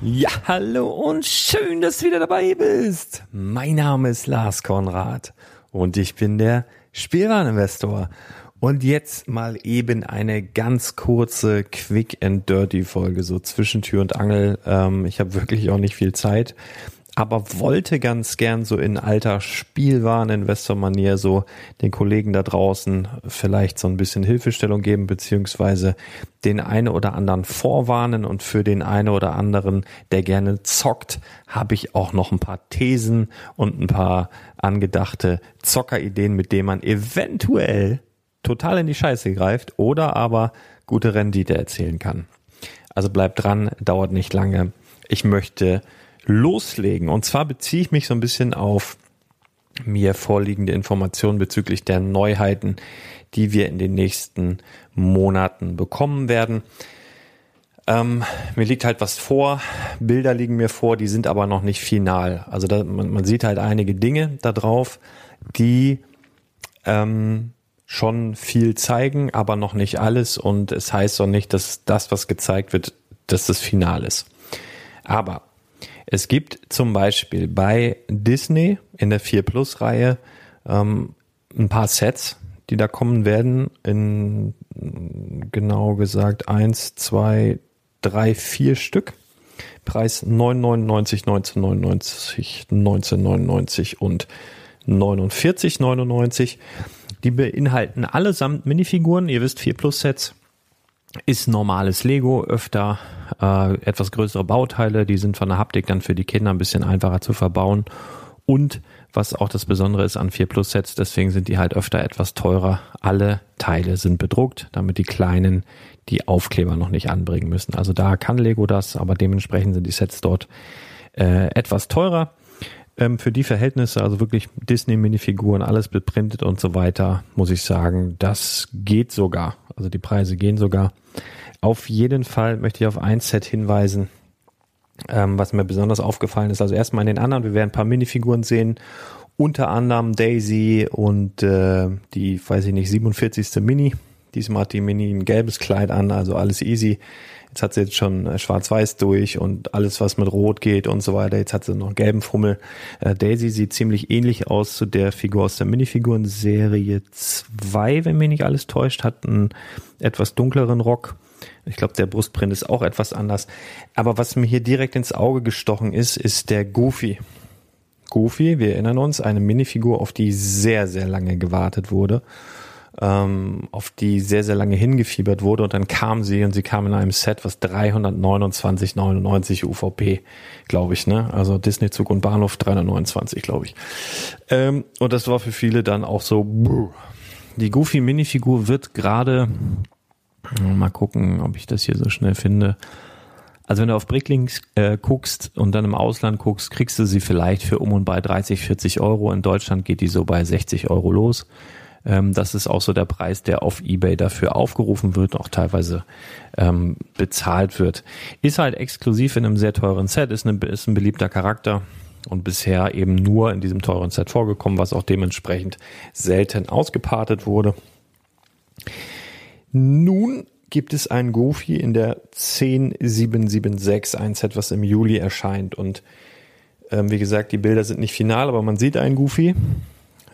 Ja, hallo und schön, dass du wieder dabei bist. Mein Name ist Lars Konrad und ich bin der Spielwareninvestor. Und jetzt mal eben eine ganz kurze Quick and Dirty Folge, so zwischen Tür und Angel. Ähm, ich habe wirklich auch nicht viel Zeit aber wollte ganz gern so in alter Spielwaren-Investor-Manier so den Kollegen da draußen vielleicht so ein bisschen Hilfestellung geben, beziehungsweise den eine oder anderen vorwarnen und für den eine oder anderen, der gerne zockt, habe ich auch noch ein paar Thesen und ein paar angedachte Zockerideen, mit denen man eventuell total in die Scheiße greift oder aber gute Rendite erzielen kann. Also bleibt dran, dauert nicht lange. Ich möchte loslegen. Und zwar beziehe ich mich so ein bisschen auf mir vorliegende Informationen bezüglich der Neuheiten, die wir in den nächsten Monaten bekommen werden. Ähm, mir liegt halt was vor, Bilder liegen mir vor, die sind aber noch nicht final. Also da, man, man, sieht halt einige Dinge da drauf, die ähm, schon viel zeigen, aber noch nicht alles. Und es heißt auch nicht, dass das, was gezeigt wird, dass das Final ist. Aber es gibt zum Beispiel bei Disney in der 4 Plus Reihe ähm, ein paar Sets, die da kommen werden in genau gesagt eins, zwei, drei, vier Stück. Preis 9,99, 1999, 1999 und 49,99. Die beinhalten allesamt Minifiguren. Ihr wisst, 4 Plus Sets ist normales Lego, öfter äh, etwas größere Bauteile, die sind von der Haptik dann für die Kinder ein bisschen einfacher zu verbauen. Und was auch das Besondere ist an 4 Plus Sets, deswegen sind die halt öfter etwas teurer. Alle Teile sind bedruckt, damit die Kleinen die Aufkleber noch nicht anbringen müssen. Also da kann Lego das, aber dementsprechend sind die Sets dort äh, etwas teurer. Ähm, für die Verhältnisse, also wirklich Disney-Minifiguren, alles beprintet und so weiter, muss ich sagen, das geht sogar. Also die Preise gehen sogar. Auf jeden Fall möchte ich auf ein Set hinweisen, ähm, was mir besonders aufgefallen ist. Also erstmal in den anderen, wir werden ein paar Minifiguren sehen, unter anderem Daisy und äh, die, weiß ich nicht, 47. Mini. Diesmal hat die Mini ein gelbes Kleid an, also alles easy. Jetzt hat sie jetzt schon äh, schwarz-weiß durch und alles, was mit Rot geht und so weiter. Jetzt hat sie noch einen gelben Fummel. Äh, Daisy sieht ziemlich ähnlich aus zu der Figur aus der Minifiguren-Serie 2, wenn mich nicht alles täuscht. Hat einen etwas dunkleren Rock. Ich glaube, der Brustprint ist auch etwas anders. Aber was mir hier direkt ins Auge gestochen ist, ist der Goofy. Goofy, wir erinnern uns, eine Minifigur, auf die sehr, sehr lange gewartet wurde ähm, auf die sehr, sehr lange hingefiebert wurde und dann kam sie und sie kam in einem Set, was 329,99 UVP, glaube ich, ne? Also Disney Zug und Bahnhof 329, glaube ich. Ähm, und das war für viele dann auch so, buh. die Goofy Minifigur wird gerade, mal gucken, ob ich das hier so schnell finde. Also wenn du auf Bricklinks äh, guckst und dann im Ausland guckst, kriegst du sie vielleicht für um und bei 30, 40 Euro. In Deutschland geht die so bei 60 Euro los. Ähm, das ist auch so der Preis, der auf eBay dafür aufgerufen wird, auch teilweise ähm, bezahlt wird. Ist halt exklusiv in einem sehr teuren Set, ist, eine, ist ein beliebter Charakter und bisher eben nur in diesem teuren Set vorgekommen, was auch dementsprechend selten ausgepartet wurde. Nun gibt es ein Goofy in der 10776, ein Set, was im Juli erscheint und ähm, wie gesagt, die Bilder sind nicht final, aber man sieht einen Goofy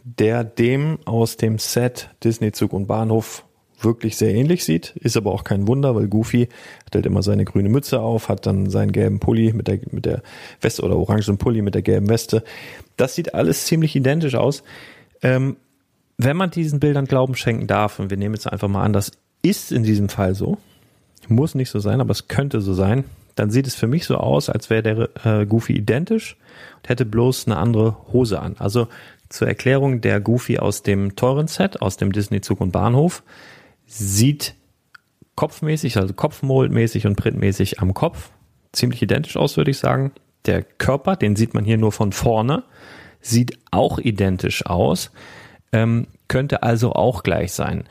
der dem aus dem Set Disney Zug und Bahnhof wirklich sehr ähnlich sieht. Ist aber auch kein Wunder, weil Goofy stellt immer seine grüne Mütze auf, hat dann seinen gelben Pulli mit der, mit der Weste oder orangen Pulli mit der gelben Weste. Das sieht alles ziemlich identisch aus. Ähm, wenn man diesen Bildern Glauben schenken darf, und wir nehmen jetzt einfach mal an, das ist in diesem Fall so, muss nicht so sein, aber es könnte so sein, dann sieht es für mich so aus, als wäre der äh, Goofy identisch und hätte bloß eine andere Hose an. Also zur Erklärung, der Goofy aus dem teuren Set, aus dem Disney Zug und Bahnhof, sieht kopfmäßig, also kopfmoldmäßig und printmäßig am Kopf ziemlich identisch aus, würde ich sagen. Der Körper, den sieht man hier nur von vorne, sieht auch identisch aus, ähm, könnte also auch gleich sein.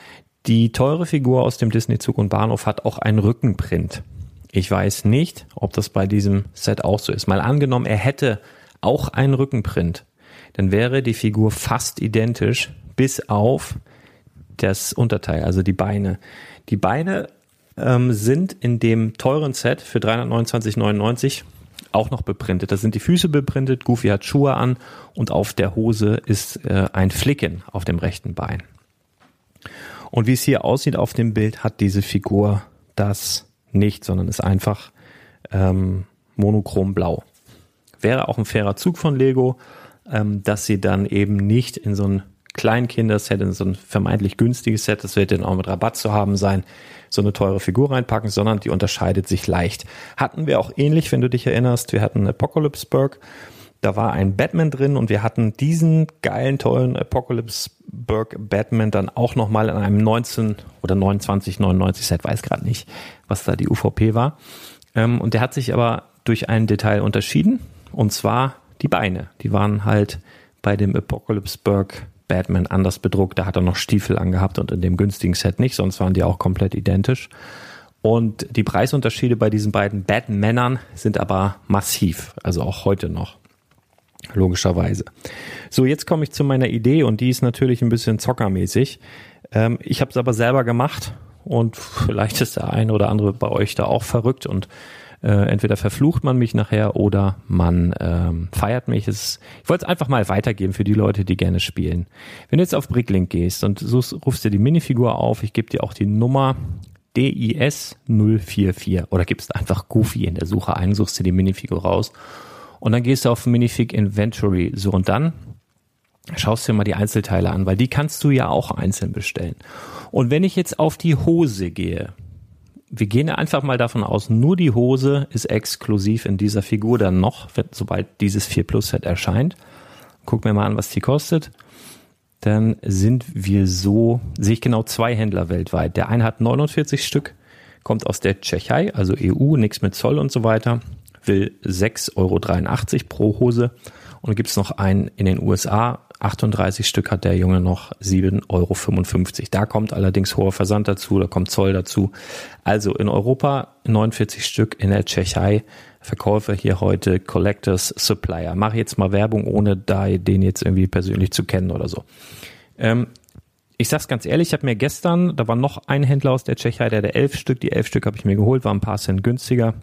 Die teure Figur aus dem Disney Zug und Bahnhof hat auch einen Rückenprint. Ich weiß nicht, ob das bei diesem Set auch so ist. Mal angenommen, er hätte auch einen Rückenprint dann wäre die Figur fast identisch, bis auf das Unterteil, also die Beine. Die Beine ähm, sind in dem teuren Set für 329,99 auch noch beprintet. Da sind die Füße beprintet, Goofy hat Schuhe an und auf der Hose ist äh, ein Flicken auf dem rechten Bein. Und wie es hier aussieht auf dem Bild, hat diese Figur das nicht, sondern ist einfach ähm, monochrom blau. Wäre auch ein fairer Zug von Lego, ähm, dass sie dann eben nicht in so ein Kleinkinderset, in so ein vermeintlich günstiges Set, das wird dann auch mit Rabatt zu haben sein, so eine teure Figur reinpacken, sondern die unterscheidet sich leicht. Hatten wir auch ähnlich, wenn du dich erinnerst, wir hatten Apocalypseburg, da war ein Batman drin und wir hatten diesen geilen, tollen Apocalypseburg Batman dann auch nochmal in einem 19 oder 29, 99 Set, weiß gerade nicht, was da die UVP war. Ähm, und der hat sich aber durch ein Detail unterschieden. Und zwar die Beine. Die waren halt bei dem Apocalypseburg Batman anders bedruckt. Da hat er noch Stiefel angehabt und in dem günstigen Set nicht, sonst waren die auch komplett identisch. Und die Preisunterschiede bei diesen beiden Batmännern sind aber massiv, also auch heute noch. Logischerweise. So, jetzt komme ich zu meiner Idee und die ist natürlich ein bisschen zockermäßig. Ähm, ich habe es aber selber gemacht und vielleicht ist der ein oder andere bei euch da auch verrückt und äh, entweder verflucht man mich nachher oder man ähm, feiert mich. Es, ich wollte es einfach mal weitergeben für die Leute, die gerne spielen. Wenn du jetzt auf Bricklink gehst und suchst, rufst dir die Minifigur auf, ich gebe dir auch die Nummer DIS 044 oder gibst einfach Goofy in der Suche ein, suchst dir die Minifigur raus und dann gehst du auf Minifig Inventory. So und dann schaust dir mal die Einzelteile an, weil die kannst du ja auch einzeln bestellen. Und wenn ich jetzt auf die Hose gehe, wir gehen einfach mal davon aus, nur die Hose ist exklusiv in dieser Figur dann noch, sobald dieses 4 Plus Set erscheint. Guck mir mal an, was die kostet. Dann sind wir so, sehe ich genau zwei Händler weltweit. Der eine hat 49 Stück, kommt aus der Tschechei, also EU, nichts mit Zoll und so weiter, will 6,83 Euro pro Hose. Und gibt es noch einen in den USA, 38 Stück hat der Junge noch 7,55 Euro. Da kommt allerdings hoher Versand dazu, da kommt Zoll dazu. Also in Europa 49 Stück, in der Tschechei Verkäufer hier heute Collectors Supplier. Mache jetzt mal Werbung, ohne da den jetzt irgendwie persönlich zu kennen oder so. Ähm, ich sag's ganz ehrlich, ich habe mir gestern, da war noch ein Händler aus der Tschechei, der hatte elf Stück, die elf Stück habe ich mir geholt, war ein paar Cent günstiger.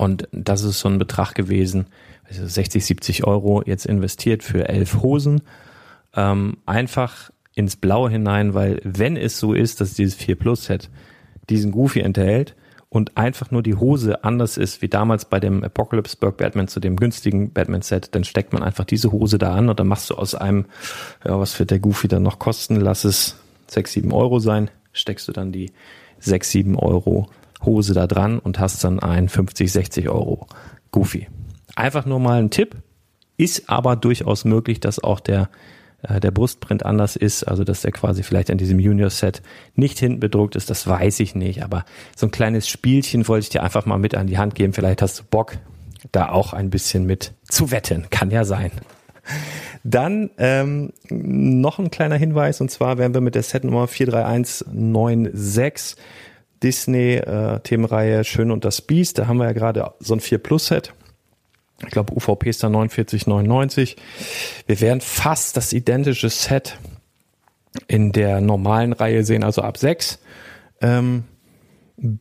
Und das ist so ein Betrag gewesen, 60, 70 Euro jetzt investiert für elf Hosen. Ähm, einfach ins Blaue hinein, weil wenn es so ist, dass dieses 4 Plus Set diesen Goofy enthält und einfach nur die Hose anders ist wie damals bei dem Apocalypse Burg Batman zu dem günstigen Batman Set, dann steckt man einfach diese Hose da an und dann machst du aus einem, ja, was wird der Goofy dann noch kosten? Lass es 6, 7 Euro sein, steckst du dann die 6, 7 Euro Hose da dran und hast dann ein 50, 60 Euro Goofy. Einfach nur mal ein Tipp. Ist aber durchaus möglich, dass auch der, äh, der Brustprint anders ist, also dass der quasi vielleicht an diesem Junior-Set nicht hinten bedruckt ist, das weiß ich nicht. Aber so ein kleines Spielchen wollte ich dir einfach mal mit an die Hand geben. Vielleicht hast du Bock, da auch ein bisschen mit zu wetten. Kann ja sein. Dann ähm, noch ein kleiner Hinweis, und zwar werden wir mit der Setnummer 43196 Disney-Themenreihe Schön und das Biest, da haben wir ja gerade so ein 4 Plus Set ich glaube, UVP ist da 49,99. Wir werden fast das identische Set in der normalen Reihe sehen, also ab 6. Ähm,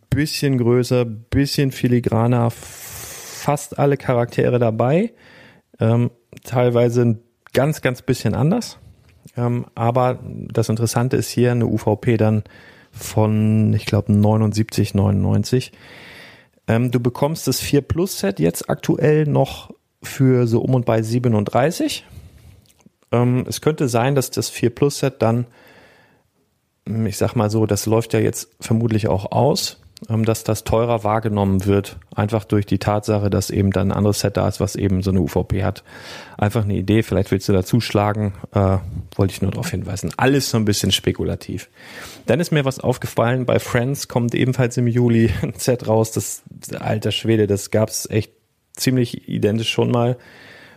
bisschen größer, bisschen filigraner, fast alle Charaktere dabei. Ähm, teilweise ein ganz, ganz bisschen anders. Ähm, aber das Interessante ist hier eine UVP dann von, ich glaube, 79,99. Ähm, du bekommst das 4 Plus Set jetzt aktuell noch für so um und bei 37. Ähm, es könnte sein, dass das 4 Plus Set dann, hm, ich sag mal so, das läuft ja jetzt vermutlich auch aus, dass das teurer wahrgenommen wird, einfach durch die Tatsache, dass eben dann ein anderes Set da ist, was eben so eine UVP hat. Einfach eine Idee, vielleicht willst du da zuschlagen, äh, wollte ich nur darauf hinweisen. Alles so ein bisschen spekulativ. Dann ist mir was aufgefallen, bei Friends kommt ebenfalls im Juli ein Set raus, das alter Schwede, das gab's echt ziemlich identisch schon mal.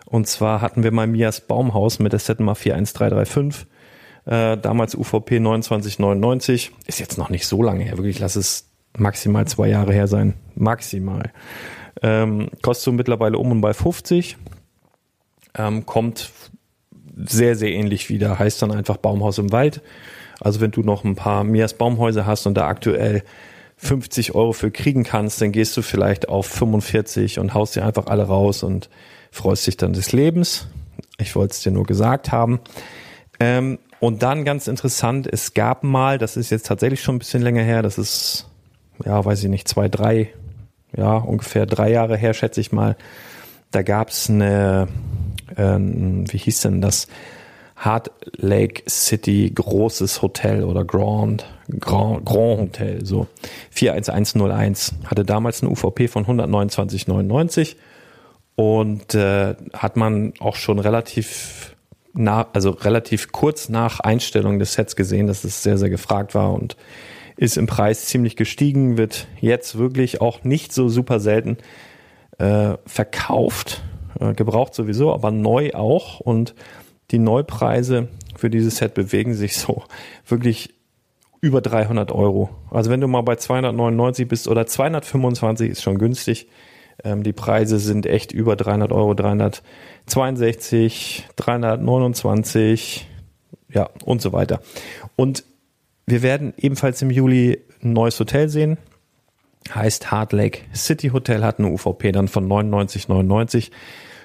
Und zwar hatten wir mal Mias Baumhaus mit der Set Nummer 41335. Äh, damals UVP 2999. Ist jetzt noch nicht so lange her, wirklich, lass es maximal zwei Jahre her sein. Maximal. Ähm, kostet so mittlerweile um und bei 50. Ähm, kommt sehr, sehr ähnlich wieder. Heißt dann einfach Baumhaus im Wald. Also wenn du noch ein paar Mias Baumhäuser hast und da aktuell 50 Euro für kriegen kannst, dann gehst du vielleicht auf 45 und haust dir einfach alle raus und freust dich dann des Lebens. Ich wollte es dir nur gesagt haben. Ähm, und dann ganz interessant, es gab mal, das ist jetzt tatsächlich schon ein bisschen länger her, das ist ja, weiß ich nicht, zwei, drei, ja, ungefähr drei Jahre her, schätze ich mal. Da gab's eine, äh, wie hieß denn das? Hard Lake City großes Hotel oder Grand, Grand, Grand Hotel, so 41101. Hatte damals eine UVP von 129,99 und äh, hat man auch schon relativ nah, also relativ kurz nach Einstellung des Sets gesehen, dass es sehr, sehr gefragt war und ist im Preis ziemlich gestiegen, wird jetzt wirklich auch nicht so super selten äh, verkauft, äh, gebraucht sowieso, aber neu auch. Und die Neupreise für dieses Set bewegen sich so wirklich über 300 Euro. Also wenn du mal bei 299 bist oder 225 ist schon günstig. Ähm, die Preise sind echt über 300 Euro, 362, 329, ja und so weiter. Und wir werden ebenfalls im Juli ein neues Hotel sehen. Heißt Hard Lake City Hotel, hat eine UVP dann von 99,99.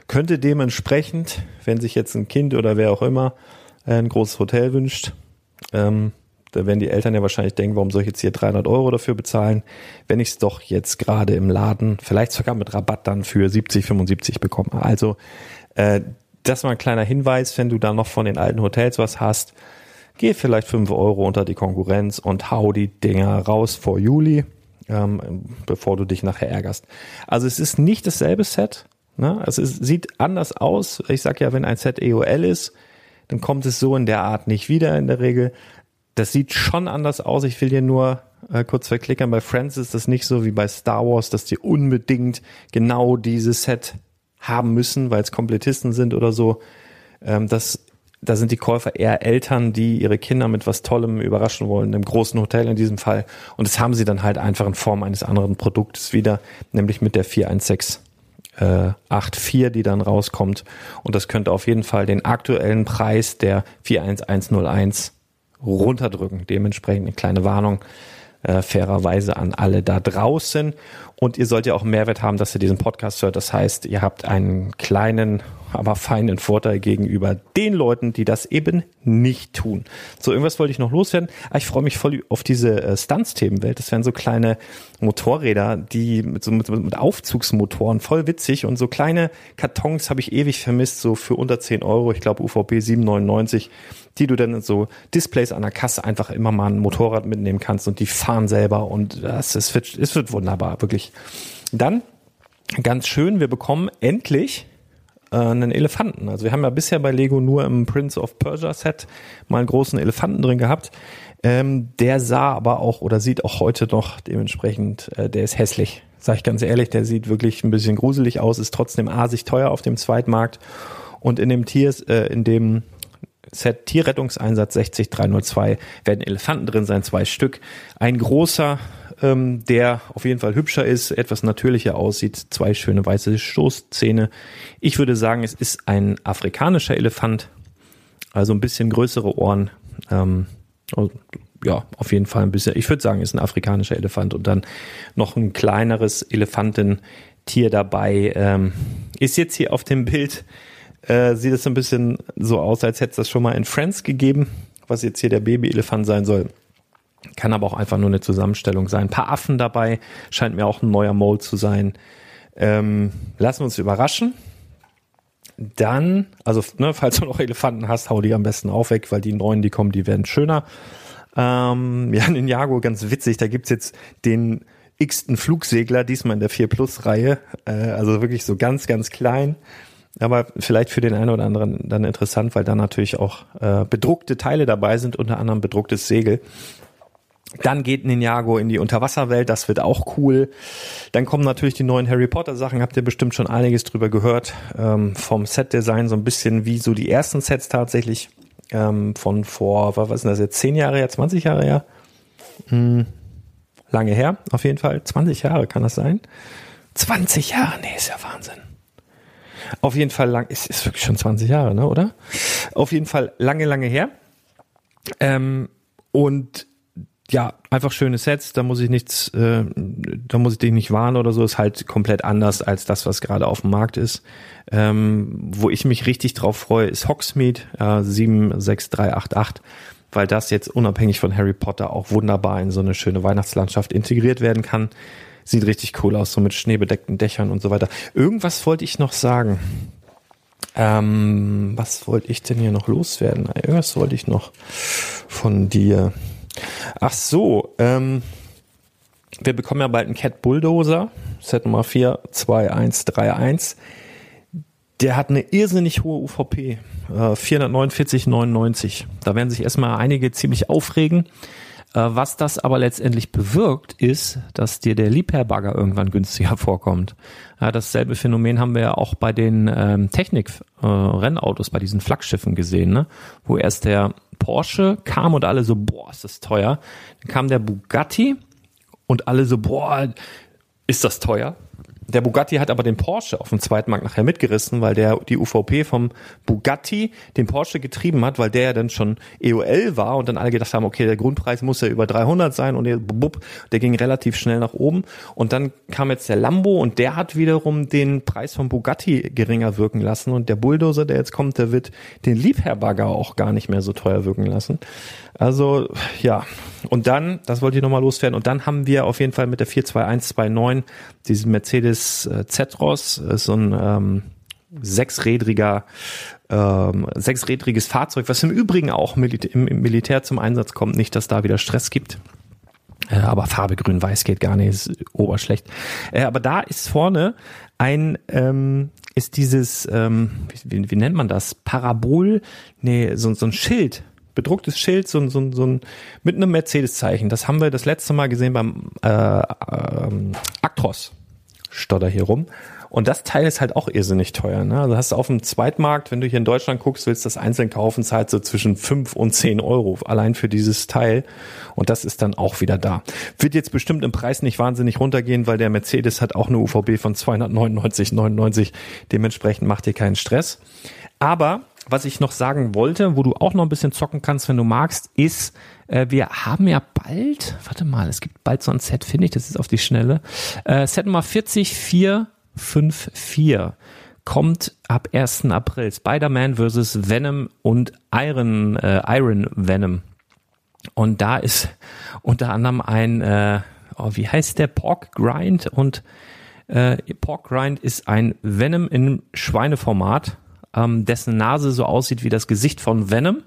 Könnte dementsprechend, wenn sich jetzt ein Kind oder wer auch immer äh, ein großes Hotel wünscht, ähm, da werden die Eltern ja wahrscheinlich denken, warum soll ich jetzt hier 300 Euro dafür bezahlen, wenn ich es doch jetzt gerade im Laden, vielleicht sogar mit Rabatt dann für 70, 75 bekomme. Also äh, das mal ein kleiner Hinweis, wenn du da noch von den alten Hotels was hast, geh vielleicht fünf Euro unter die Konkurrenz und hau die Dinger raus vor Juli, ähm, bevor du dich nachher ärgerst. Also es ist nicht dasselbe Set. Ne? Also es sieht anders aus. Ich sag ja, wenn ein Set EOL ist, dann kommt es so in der Art nicht wieder in der Regel. Das sieht schon anders aus. Ich will dir nur äh, kurz verklickern. Bei Friends ist das nicht so wie bei Star Wars, dass die unbedingt genau dieses Set haben müssen, weil es Komplettisten sind oder so. Ähm, das, da sind die Käufer eher Eltern, die ihre Kinder mit was Tollem überraschen wollen, im großen Hotel in diesem Fall. Und das haben sie dann halt einfach in Form eines anderen Produktes wieder, nämlich mit der 416 äh, 8.4, die dann rauskommt. Und das könnte auf jeden Fall den aktuellen Preis der 41101 runterdrücken. Dementsprechend eine kleine Warnung äh, fairerweise an alle da draußen. Und ihr sollt ja auch einen Mehrwert haben, dass ihr diesen Podcast hört. Das heißt, ihr habt einen kleinen aber feinen Vorteil gegenüber den Leuten, die das eben nicht tun. So, irgendwas wollte ich noch loswerden. Ah, ich freue mich voll auf diese äh, Stunts-Themenwelt. Das wären so kleine Motorräder, die mit so mit, mit Aufzugsmotoren, voll witzig. Und so kleine Kartons habe ich ewig vermisst, so für unter 10 Euro. Ich glaube UVP 7,99 die du dann in so Displays an der Kasse einfach immer mal ein Motorrad mitnehmen kannst und die fahren selber und das, es wird, es wird wunderbar, wirklich. Dann ganz schön, wir bekommen endlich äh, einen Elefanten. Also wir haben ja bisher bei Lego nur im Prince of Persia Set mal einen großen Elefanten drin gehabt. Ähm, der sah aber auch oder sieht auch heute noch dementsprechend, äh, der ist hässlich. Sag ich ganz ehrlich, der sieht wirklich ein bisschen gruselig aus, ist trotzdem asig teuer auf dem Zweitmarkt. Und in dem Tiers, äh, in dem Set Tierrettungseinsatz 60302 werden Elefanten drin sein, zwei Stück. Ein großer ähm, der auf jeden Fall hübscher ist, etwas natürlicher aussieht, zwei schöne weiße Stoßzähne. Ich würde sagen, es ist ein afrikanischer Elefant, also ein bisschen größere Ohren. Ähm, also, ja, auf jeden Fall ein bisschen. Ich würde sagen, ist ein afrikanischer Elefant und dann noch ein kleineres Elefantentier dabei. Ähm, ist jetzt hier auf dem Bild, äh, sieht es ein bisschen so aus, als hätte es das schon mal in Friends gegeben, was jetzt hier der Babyelefant sein soll. Kann aber auch einfach nur eine Zusammenstellung sein. Ein paar Affen dabei, scheint mir auch ein neuer Mold zu sein. Ähm, lassen wir uns überraschen. Dann, also ne, falls du noch Elefanten hast, hau die am besten auch weg, weil die neuen, die kommen, die werden schöner. Ähm, ja, Ninjago, ganz witzig, da gibt's jetzt den x-ten Flugsegler, diesmal in der 4 Plus Reihe, äh, also wirklich so ganz, ganz klein. Aber vielleicht für den einen oder anderen dann interessant, weil da natürlich auch äh, bedruckte Teile dabei sind, unter anderem bedrucktes Segel. Dann geht Ninjago in die Unterwasserwelt, das wird auch cool. Dann kommen natürlich die neuen Harry Potter Sachen, habt ihr bestimmt schon einiges drüber gehört. Ähm, vom Set-Design so ein bisschen wie so die ersten Sets tatsächlich ähm, von vor, was ist das jetzt, 10 Jahre her, 20 Jahre her? Hm, lange her, auf jeden Fall. 20 Jahre kann das sein? 20 Jahre, nee, ist ja Wahnsinn. Auf jeden Fall lang, ist, ist wirklich schon 20 Jahre, ne, oder? Auf jeden Fall lange, lange her. Ähm, und ja, einfach schöne Sets, da muss ich nichts, äh, da muss ich dich nicht warnen oder so, ist halt komplett anders als das, was gerade auf dem Markt ist. Ähm, wo ich mich richtig drauf freue, ist Hogsmeade äh, 76388, weil das jetzt unabhängig von Harry Potter auch wunderbar in so eine schöne Weihnachtslandschaft integriert werden kann. Sieht richtig cool aus, so mit schneebedeckten Dächern und so weiter. Irgendwas wollte ich noch sagen. Ähm, was wollte ich denn hier noch loswerden? Irgendwas wollte ich noch von dir. Ach so, ähm, wir bekommen ja bald einen Cat Bulldozer, Set Nummer 42131. Der hat eine irrsinnig hohe UVP, äh, 449,99. Da werden sich erstmal einige ziemlich aufregen. Äh, was das aber letztendlich bewirkt, ist, dass dir der Liebherr-Bagger irgendwann günstiger vorkommt. Ja, dasselbe Phänomen haben wir ja auch bei den ähm, Technik-Rennautos, äh, bei diesen Flaggschiffen gesehen, ne? wo erst der Porsche kam und alle so, boah, ist das teuer. Dann kam der Bugatti und alle so, boah, ist das teuer. Der Bugatti hat aber den Porsche auf dem zweiten Markt nachher mitgerissen, weil der die UVP vom Bugatti den Porsche getrieben hat, weil der ja dann schon EOL war und dann alle gedacht haben, okay, der Grundpreis muss ja über 300 sein und der, bub, der ging relativ schnell nach oben und dann kam jetzt der Lambo und der hat wiederum den Preis vom Bugatti geringer wirken lassen und der Bulldozer, der jetzt kommt, der wird den Liebherr-Bagger auch gar nicht mehr so teuer wirken lassen. Also ja, und dann, das wollte ich nochmal loswerden, und dann haben wir auf jeden Fall mit der 42129 diesen Mercedes äh, Z-Ross, ist so ein ähm, sechsrädriger, ähm, sechsrädriges Fahrzeug, was im Übrigen auch Militä im, im Militär zum Einsatz kommt. Nicht, dass da wieder Stress gibt. Äh, aber Farbe grün-weiß geht gar nicht, ist oberschlecht. Äh, aber da ist vorne ein, ähm, ist dieses, ähm, wie, wie nennt man das? Parabol, nee, so, so ein Schild, bedrucktes Schild, so, so, so ein, mit einem Mercedes-Zeichen. Das haben wir das letzte Mal gesehen beim äh, ähm, Actros. Stotter hier rum. Und das Teil ist halt auch irrsinnig teuer. Ne? Also hast du auf dem Zweitmarkt, wenn du hier in Deutschland guckst, willst das einzeln kaufen, zahlt so zwischen fünf und zehn Euro allein für dieses Teil. Und das ist dann auch wieder da. Wird jetzt bestimmt im Preis nicht wahnsinnig runtergehen, weil der Mercedes hat auch eine UVB von 299,99. Dementsprechend macht dir keinen Stress. Aber was ich noch sagen wollte, wo du auch noch ein bisschen zocken kannst, wenn du magst, ist, äh, wir haben ja bald, warte mal, es gibt bald so ein Set, finde ich, das ist auf die Schnelle. Äh, Set Nummer 40454 kommt ab 1. April. Spider-Man vs. Venom und Iron, äh, Iron Venom. Und da ist unter anderem ein, äh, oh, wie heißt der, Pork Grind und äh, Pork Grind ist ein Venom in Schweineformat ähm, dessen Nase so aussieht wie das Gesicht von Venom.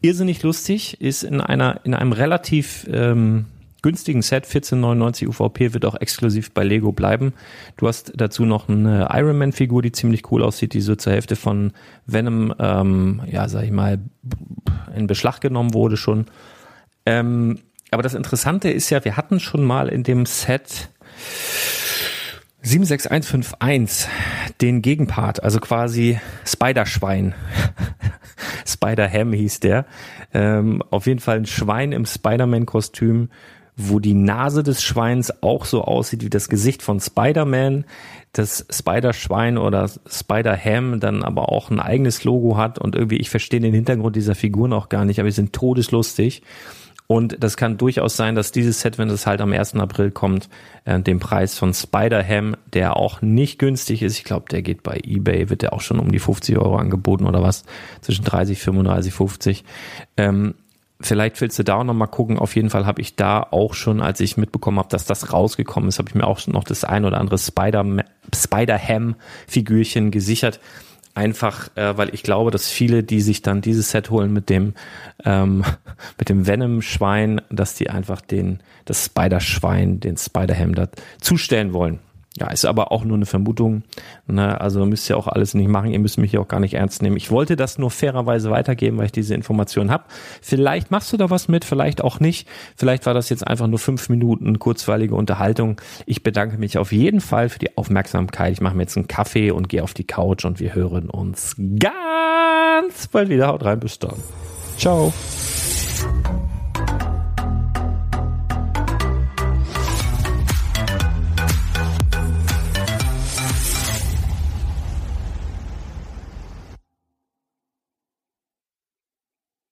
Irrsinnig lustig, ist in einer, in einem relativ ähm, günstigen Set, 14,99 UVP, wird auch exklusiv bei Lego bleiben. Du hast dazu noch eine Iron Man Figur, die ziemlich cool aussieht, die so zur Hälfte von Venom, ähm, ja, sag ich mal, in Beschlag genommen wurde schon. Ähm, aber das Interessante ist ja, wir hatten schon mal in dem Set 76151, den Gegenpart, also quasi Spider-Schwein. Spider-Ham hieß der. Ähm, auf jeden Fall ein Schwein im Spider-Man-Kostüm, wo die Nase des Schweins auch so aussieht wie das Gesicht von Spider-Man. Das Spider-Schwein oder Spider-Ham dann aber auch ein eigenes Logo hat und irgendwie, ich verstehe den Hintergrund dieser Figuren auch gar nicht, aber die sind todeslustig. Und das kann durchaus sein, dass dieses Set, wenn es halt am 1. April kommt, äh, den Preis von Spider-Ham, der auch nicht günstig ist, ich glaube, der geht bei eBay, wird der auch schon um die 50 Euro angeboten oder was, zwischen 30, 35, 50. Ähm, vielleicht willst du da auch noch mal gucken. Auf jeden Fall habe ich da auch schon, als ich mitbekommen habe, dass das rausgekommen ist, habe ich mir auch noch das ein oder andere Spider Spider-Ham-Figürchen gesichert einfach, äh, weil ich glaube, dass viele, die sich dann dieses Set holen mit dem ähm, mit dem Venom-Schwein, dass die einfach den das Spider-Schwein, den Spider-Ham da zustellen wollen. Ja, ist aber auch nur eine Vermutung. Ne? Also müsst ihr auch alles nicht machen. Ihr müsst mich hier auch gar nicht ernst nehmen. Ich wollte das nur fairerweise weitergeben, weil ich diese Informationen habe. Vielleicht machst du da was mit, vielleicht auch nicht. Vielleicht war das jetzt einfach nur fünf Minuten kurzweilige Unterhaltung. Ich bedanke mich auf jeden Fall für die Aufmerksamkeit. Ich mache mir jetzt einen Kaffee und gehe auf die Couch und wir hören uns ganz bald wieder. Haut rein, bis dann. Ciao.